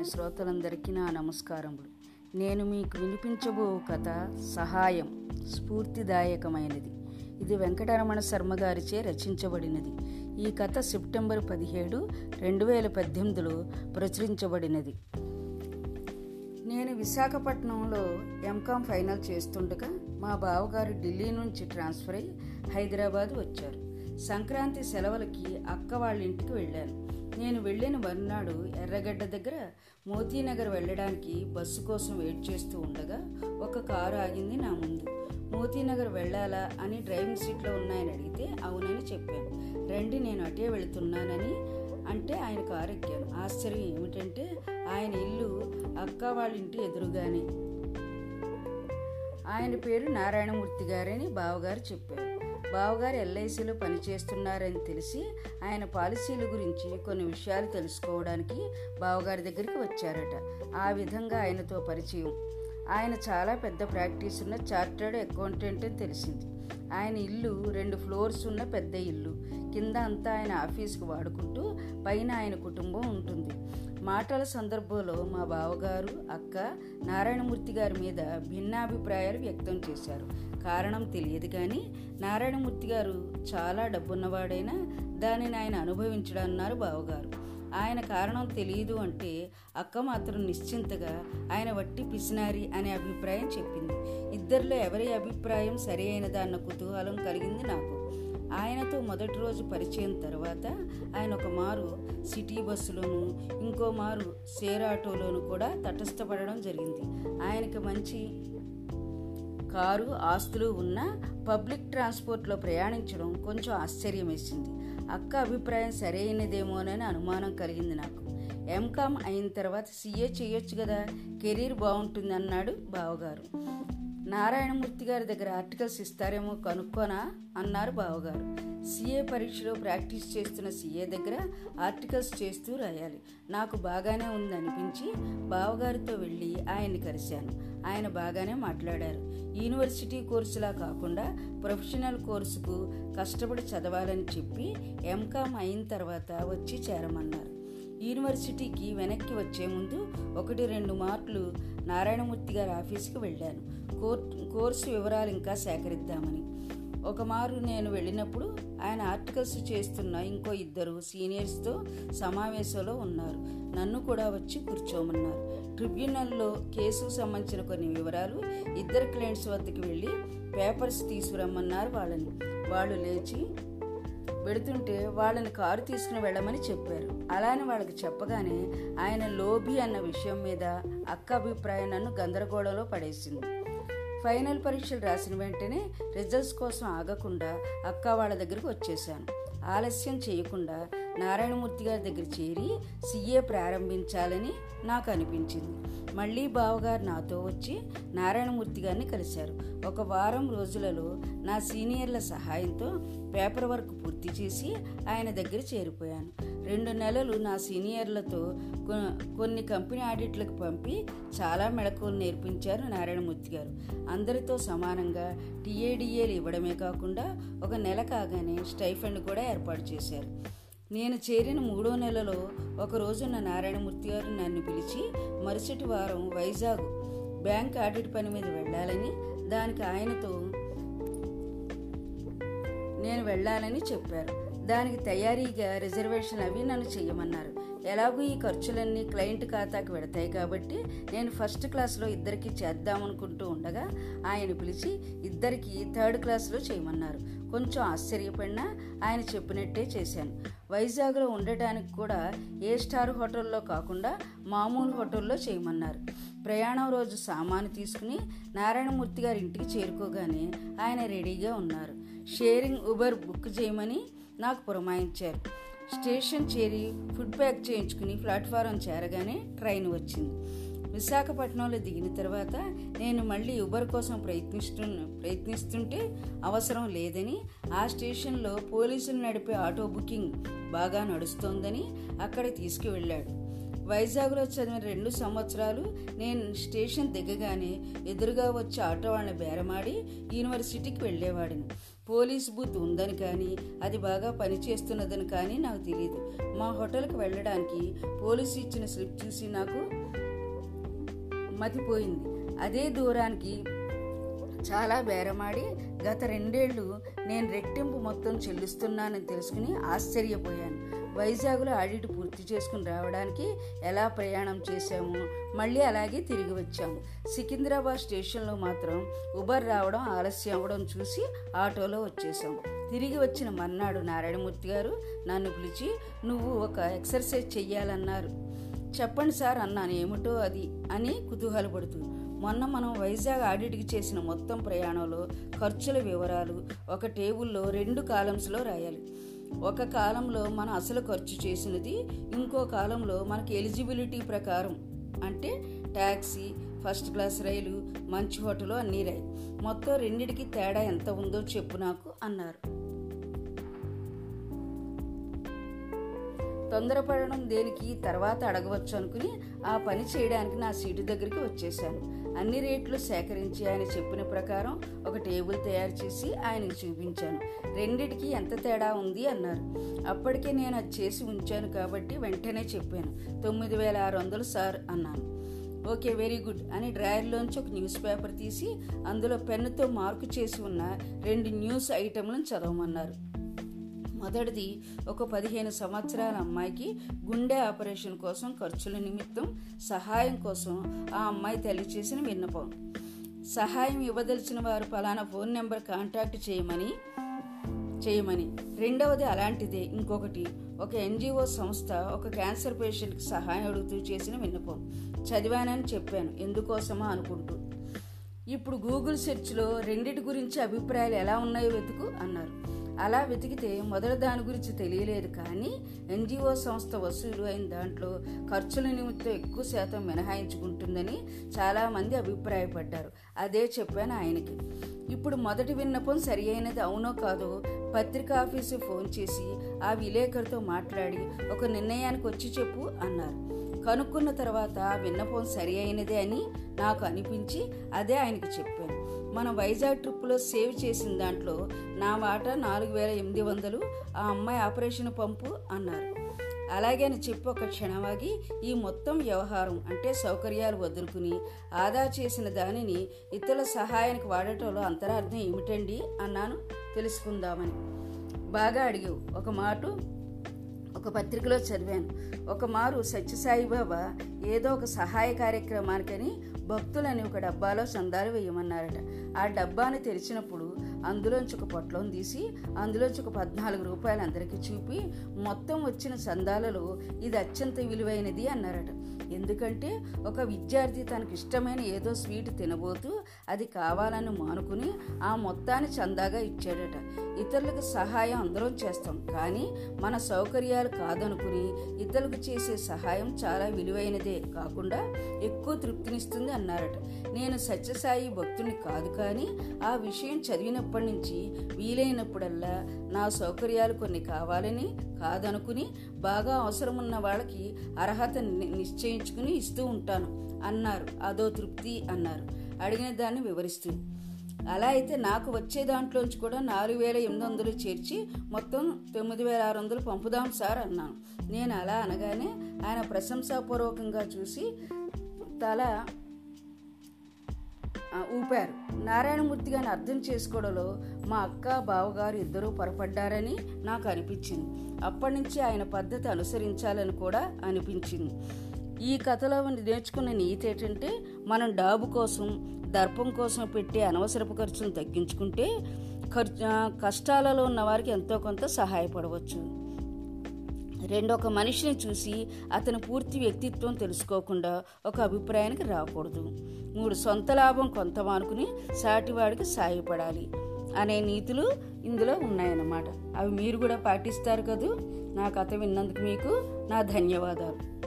ప్రియమైన శ్రోతలందరికీ నా నమస్కారములు. నేను మీకు వినిపించబో కథ సహాయం స్ఫూర్తిదాయకమైనది. ఇది వెంకటరమణ శర్మ గారిచే రచించబడినది. ఈ కథ సెప్టెంబర్ పదిహేడు రెండు వేల పద్దెనిమిదిలో ప్రచురించబడినది. నేను విశాఖపట్నంలో ఎంకామ్ ఫైనల్ చేస్తుండగా మా బావగారు ఢిల్లీ నుంచి ట్రాన్స్ఫర్ అయి హైదరాబాద్ వచ్చారు. సంక్రాంతి సెలవులకి అక్క వాళ్ళ ఇంటికి వెళ్ళాను. నేను వెళ్ళిన మరునాడు ఎర్రగడ్డ దగ్గర మోతీనగర్ వెళ్ళడానికి బస్సు కోసం వెయిట్ చేస్తూ ఉండగా ఒక కారు ఆగింది నా ముందు. మోతీనగర్ వెళ్ళాలా అని డ్రైవింగ్ సీట్లో ఉన్నాయని అడిగితే అవునని చెప్పాను. రండి నేను అటే వెళుతున్నానని అంటే ఆయన కారు ఎక్కాను. ఆశ్చర్యం ఏమిటంటే ఆయన ఇల్లు అక్క వాళ్ళ ఇంటి ఎదురుగానే. ఆయన పేరు నారాయణమూర్తి గారని బావగారు చెప్పారు. బావగారు ఎల్ఐసిలో పనిచేస్తున్నారని తెలిసి ఆయన పాలసీల గురించి కొన్ని విషయాలు తెలుసుకోవడానికి బావగారి దగ్గరికి వచ్చారట. ఆ విధంగా ఆయనతో పరిచయం. ఆయన చాలా పెద్ద ప్రాక్టీస్ ఉన్న చార్టర్డ్ అకౌంటెంట్ అని తెలిసింది. ఆయన ఇల్లు రెండు ఫ్లోర్స్ ఉన్న పెద్ద ఇల్లు. కింద అంతా ఆయన ఆఫీస్కి వాడుకుంటూ పైన ఆయన కుటుంబం ఉంటుంది. మాటల సందర్భంలో మా బావగారు అక్క నారాయణమూర్తి గారి మీద భిన్నాభిప్రాయాలు వ్యక్తం చేశారు. కారణం తెలియదు కానీ నారాయణమూర్తి గారు చాలా డబ్బున్నవాడైనా దానిని ఆయన అనుభవించడన్నారు బావగారు. ఆయన కారణం తెలియదు అంటే అక్క మాత్రం నిశ్చింతగా ఆయన వట్టి పిసినారి అనే అభిప్రాయం చెప్పింది. ఇద్దరిలో ఎవరి అభిప్రాయం సరి అయినదన్న కుతూహలం కలిగింది నాకు. ఆయనతో మొదటి రోజు పరిచయం తర్వాత ఆయన ఒక మారు సిటీ బస్సులోను ఇంకో మారు షేర్ ఆటోలోను కూడా తటస్థపడడం జరిగింది. ఆయనకి మంచి కారు ఆస్తులు ఉన్న పబ్లిక్ ట్రాన్స్పోర్ట్లో ప్రయాణించడం కొంచెం ఆశ్చర్యం వేసింది అక్క అభిప్రాయం సరైనదేమోనని అనుమానం కలిగింది నాకు. ఎంకామ్ అయిన తర్వాత సీఏ చేయొచ్చు కదా కెరీర్ బాగుంటుంది అన్నాడు బావగారు. నారాయణమూర్తి గారి దగ్గర ఆర్టికల్స్ ఇస్తారేమో కనుక్కోనా? అన్నారు బావగారు. సీఏ పరీక్షలో ప్రాక్టీస్ చేస్తున్న సీఏ దగ్గర ఆర్టికల్స్ చేస్తూ రాయాలి. నాకు బాగానే ఉంది అనిపించి బావగారితో వెళ్ళి ఆయన్ని కలిశాను. ఆయన బాగానే మాట్లాడారు. యూనివర్సిటీ కోర్సులా కాకుండా ప్రొఫెషనల్ కోర్సుకు కష్టపడి చదవాలని చెప్పి ఎంకామ్ అయిన తర్వాత వచ్చి చేరమన్నారు. యూనివర్సిటీకి వెనక్కి వచ్చే ముందు ఒకటి రెండు మార్కులు నారాయణమూర్తి గారి ఆఫీస్కి వెళ్ళాను. కోర్ కోర్సు వివరాలు ఇంకా సేకరిద్దామని. ఒక మారు నేను వెళ్ళినప్పుడు ఆయన ఆర్టికల్స్ చేస్తున్న ఇంకో ఇద్దరు సీనియర్స్తో సమావేశంలో ఉన్నారు. నన్ను కూడా వచ్చి కూర్చోమన్నారు. ట్రిబ్యునల్లో కేసుకు సంబంధించిన కొన్ని వివరాలు ఇద్దరు క్లయింట్స్ వద్దకు వెళ్ళి పేపర్స్ తీసుకురమ్మన్నారు వాళ్ళని. వాళ్ళు లేచి పెడుతుంటే వాళ్ళని కారు తీసుకుని వెళ్ళమని చెప్పారు. అలానే వాళ్ళకి చెప్పగానే ఆయన లోభి అన్న విషయం మీద అక్క అభిప్రాయం నన్ను గందరగోళంలో పడేసింది. ఫైనల్ పరీక్షలు రాసిన వెంటనే రిజల్ట్స్ కోసం ఆగకుండా అక్క వాళ్ళ దగ్గరికి వచ్చేసాను ఆలస్యం చేయకుండా నారాయణమూర్తి గారి దగ్గర చేరి సీఏ ప్రారంభించాలని నాకు అనిపించింది. మళ్ళీ బావగారు నాతో వచ్చి నారాయణమూర్తి గారిని కలిశారు. ఒక వారం రోజులలో నా సీనియర్ల సహాయంతో పేపర్ వర్క్ పూర్తి చేసి ఆయన దగ్గర చేరిపోయాను. రెండు నెలలు నా సీనియర్లతో కొన్ని కంపెనీ ఆడిట్లకు పంపి చాలా మెళకువలు నేర్పించారు నారాయణమూర్తి గారు. అందరితో సమానంగా టీఏడిఏలు ఇవ్వడమే కాకుండా ఒక నెల కాగానే స్టైఫండ్ కూడా ఏర్పాటు చేశారు. నేను చేరిన మూడో నెలలో ఒకరోజున నారాయణమూర్తి గారు నన్ను పిలిచి మరుసటి వారం వైజాగ్ బ్యాంక్ ఆడిట్ పని మీద వెళ్ళాలని దానికి ఆయనతో నేను వెళ్ళాలని చెప్పారు. దానికి తయారీగా రిజర్వేషన్ అవి నన్ను చేయమన్నారు. ఎలాగూ ఈ ఖర్చులన్నీ క్లయింట్ ఖాతాకి వెడతాయి కాబట్టి నేను ఫస్ట్ క్లాస్లో ఇద్దరికి చేద్దామనుకుంటూ ఉండగా ఆయన పిలిచి ఇద్దరికి థర్డ్ క్లాస్లో చేయమన్నారు. కొంచెం ఆశ్చర్యపడినా ఆయన చెప్పినట్టే చేశాను. వైజాగ్లో ఉండటానికి కూడా ఏ స్టార్ హోటల్లో కాకుండా మామూలు హోటల్లో చేయమన్నారు. ప్రయాణం రోజు సామాను తీసుకుని నారాయణమూర్తి గారి ఇంటికి చేరుకోగానే ఆయన రెడీగా ఉన్నారు. షేరింగ్ ఉబర్ బుక్ చేయమని నాకు పురమాయించారు. స్టేషన్ చేరి ఫుడ్ ప్యాక్ చేయించుకుని ప్లాట్ఫారం చేరగానే ట్రైన్ వచ్చింది. విశాఖపట్నంలో దిగిన తర్వాత నేను మళ్ళీ ఉబర్ కోసం ప్రయత్నిస్తు ప్రయత్నిస్తుంటే అవసరం లేదని ఆ స్టేషన్లో పోలీసులు నడిపే ఆటో బుకింగ్ బాగా నడుస్తోందని అక్కడ తీసుకువెళ్ళాడు. వైజాగ్లో చదివిన రెండు సంవత్సరాలు నేను స్టేషన్ దిగగానే ఎదురుగా వచ్చే ఆటో వాళ్ళని బేరమాడి యూనివర్సిటీకి వెళ్ళేవాడిని. పోలీస్ బూత్ ఉందని కానీ అది బాగా పనిచేస్తున్నదని కానీ నాకు తెలియదు మా హోటల్కి వెళ్ళడానికి పోలీసు ఇచ్చిన స్లిప్ చూసి నాకు మతిపోయింది. అదే దూరానికి చాలా బేరమాడి గత రెండేళ్ళు నేను రెట్టింపు మొత్తం చెల్లిస్తున్నానని తెలుసుకుని ఆశ్చర్యపోయాను. వైజాగ్లో ఆడిట్ పూర్తి చేసుకుని రావడానికి ఎలా ప్రయాణం చేశాము? మళ్ళీ అలాగే తిరిగి వచ్చాము. సికింద్రాబాద్ స్టేషన్లో మాత్రం ఉబర్ రావడం ఆలస్యం అవ్వడం చూసి ఆటోలో వచ్చేసాం తిరిగి వచ్చిన మర్నాడు నారాయణమూర్తి గారు నన్ను పిలిచి నువ్వు ఒక ఎక్సర్సైజ్ చెయ్యాలన్నారు. చెప్పండి సార్ అన్నాను. ఏమిటో అది అని కుతూహలపడుతూ మొన్న మనం వైజాగ్ ఆడిట్కి చేసిన మొత్తం ప్రయాణంలో ఖర్చుల వివరాలు ఒక టేబుల్లో రెండు కాలమ్స్లో రాయాలి. ఒక కాలంలో మనం అసలు ఖర్చు చేసినది ఇంకో కాలంలో మనకి ఎలిజిబిలిటీ ప్రకారం అంటే ట్యాక్సీ ఫస్ట్ క్లాస్ రైలు మంచి హోటలు అన్నీ రాయి. మొత్తం రెండిటికి తేడా ఎంత ఉందో చెప్పు నాకు అన్నారు. తొందరపడడం దేనికి? తర్వాత అడగవచ్చు అనుకుని ఆ పని చేయడానికి నా సీటు దగ్గరికి వచ్చేశాను. అన్ని రేట్లు సేకరించి ఆయన చెప్పిన ప్రకారం ఒక టేబుల్ తయారు చేసి ఆయనకు చూపించాను. రెండిటికి ఎంత తేడా ఉంది అన్నారు. అప్పటికే నేను అది చేసి ఉంచాను కాబట్టి వెంటనే చెప్పాను. తొమ్మిది వేల ఆరు వందలు సార్ అన్నాను. ఓకే వెరీ గుడ్ అని డ్రాయర్లోంచి ఒక న్యూస్ పేపర్ తీసి అందులో పెన్నుతో మార్కు చేసి ఉన్న రెండు న్యూస్ ఐటెంలను చదవమన్నారు. మొదటిది ఒక పదిహేను సంవత్సరాల అమ్మాయికి గుండె ఆపరేషన్ కోసం ఖర్చుల నిమిత్తం సహాయం కోసం ఆ అమ్మాయి తల్లి చేసిన విన్నపం. సహాయం ఇవ్వదలిచిన వారు ఫలానా ఫోన్ నెంబర్ కాంటాక్ట్ చేయమని చేయమని. రెండవది అలాంటిదే ఇంకొకటి ఒక ఎన్జిఓ సంస్థ ఒక క్యాన్సర్ పేషెంట్కి సహాయం అడుగుతూ చేసిన విన్నపం. చదివానని చెప్పాను ఎందుకోసమా అనుకుంటూ. ఇప్పుడు గూగుల్ సెర్చ్లో రెండిటి గురించి అభిప్రాయాలు ఎలా ఉన్నాయో వెతుకు అన్నారు. అలా వెతికితే మొదటి దాని గురించి తెలియలేదు కానీ ఎన్జిఓ సంస్థ వసూలు అయిన దాంట్లో ఖర్చుల నిమిత్తం ఎక్కువ శాతం మినహాయించుకుంటుందని చాలామంది అభిప్రాయపడ్డారు. అదే చెప్పాను ఆయనకి. ఇప్పుడు మొదటి విన్నపం సరి అయినది అవునో కాదో పత్రికా ఆఫీసు ఫోన్ చేసి ఆ విలేకరితో మాట్లాడి ఒక నిర్ణయానికి వచ్చి చెప్పు అన్నారు. కనుక్కున్న తర్వాత విన్నపం సరి అయినదే అని నాకు అనిపించి అదే ఆయనకి చెప్పాను. మన వైజాగ్ ట్రిప్లో సేవ్ చేసిన దాంట్లో నా వాటా నాలుగు వేల ఎనిమిది వందలు ఆ అమ్మాయి ఆపరేషన్ పంపు అన్నారు. అలాగే అని చెప్పి ఒక క్షణవాగి ఈ మొత్తం వ్యవహారం అంటే సౌకర్యాలు వదులుకుని ఆదా చేసిన దానిని ఇతరుల సహాయానికి వాడటంలో అంతరార్థం ఏమిటండి? అన్నాను. తెలుసుకుందామని. బాగా అడిగావు. ఒక మాట ఒక పత్రికలో చదివాను. ఒక మారు సత్యసాయిబాబా ఏదో ఒక సహాయ కార్యక్రమానికని భక్తులని ఒక డబ్బాలో చందాలు వేయమన్నారట. ఆ డబ్బాని తెరిచినప్పుడు అందులోంచి ఒక పొట్లం తీసి అందులోంచి ఒక పద్నాలుగు రూపాయలు అందరికీ చూపి మొత్తం వచ్చిన చందాలలో ఇది అత్యంత విలువైనది అన్నారట. ఎందుకంటే ఒక విద్యార్థి తనకు ఇష్టమైన ఏదో స్వీట్ తినబోతూ అది కావాలని మానుకుని ఆ మొత్తాన్ని చందాగా ఇచ్చాడట. ఇతరులకు సహాయం అందరం చేస్తాం. కానీ మన సౌకర్యాలు కాదనుకుని ఇతరులకు చేసే సహాయం చాలా విలువైనదే. కాకుండా ఎక్కువ తృప్తినిస్తుంది అన్నారట. నేను సత్యసాయి భక్తుని కాదు కానీ ఆ విషయం చదివినప్పటి నుంచి వీలైనప్పుడల్లా నా సౌకర్యాలు కొన్ని కావాలని కాదనుకుని బాగా అవసరమున్న వాళ్ళకి అర్హత నిశ్చయించుకుని ఇస్తూ ఉంటాను. అన్నారు. అదో తృప్తి అన్నారు. అడిగిన దాన్ని వివరిస్తూ అలా అయితే నాకు వచ్చే దాంట్లోంచి కూడా నాలుగు వేల ఎనిమిది వందలు చేర్చి మొత్తం తొమ్మిది వేల ఆరు వందలు పంపుదాం సార్ అన్నాను. నేను అలా అనగానే ఆయన ప్రశంసాపూర్వకంగా చూసి తల ఊపారు. నారాయణమూర్తి గారిని అర్థం చేసుకోవడంలో మా అక్క బావగారు ఇద్దరూ పొరపడ్డారని నాకు అనిపించింది. అప్పటి నుంచి ఆయన పద్ధతి అనుసరించాలని కూడా అనిపించింది. ఈ కథలో నేర్చుకున్న నీతి ఏంటంటే మనం డాబు కోసం దర్పం కోసం పెట్టే అనవసరపు ఖర్చును తగ్గించుకుంటే ఖర్చు కష్టాలలో ఉన్న వారికి ఎంతో కొంత సహాయపడవచ్చు. రెండు ఒక మనిషిని చూసి అతని పూర్తి వ్యక్తిత్వం తెలుసుకోకుండా ఒక అభిప్రాయానికి రాకూడదు. మూడు సొంత లాభం కొంత మానుకుని సాటివాడికి సాయపడాలి అనే నీతులు ఇందులో ఉన్నాయన్నమాట. అవి మీరు కూడా పాటిస్తారు కదూ? నా కథ విన్నందుకు మీకు నా ధన్యవాదాలు.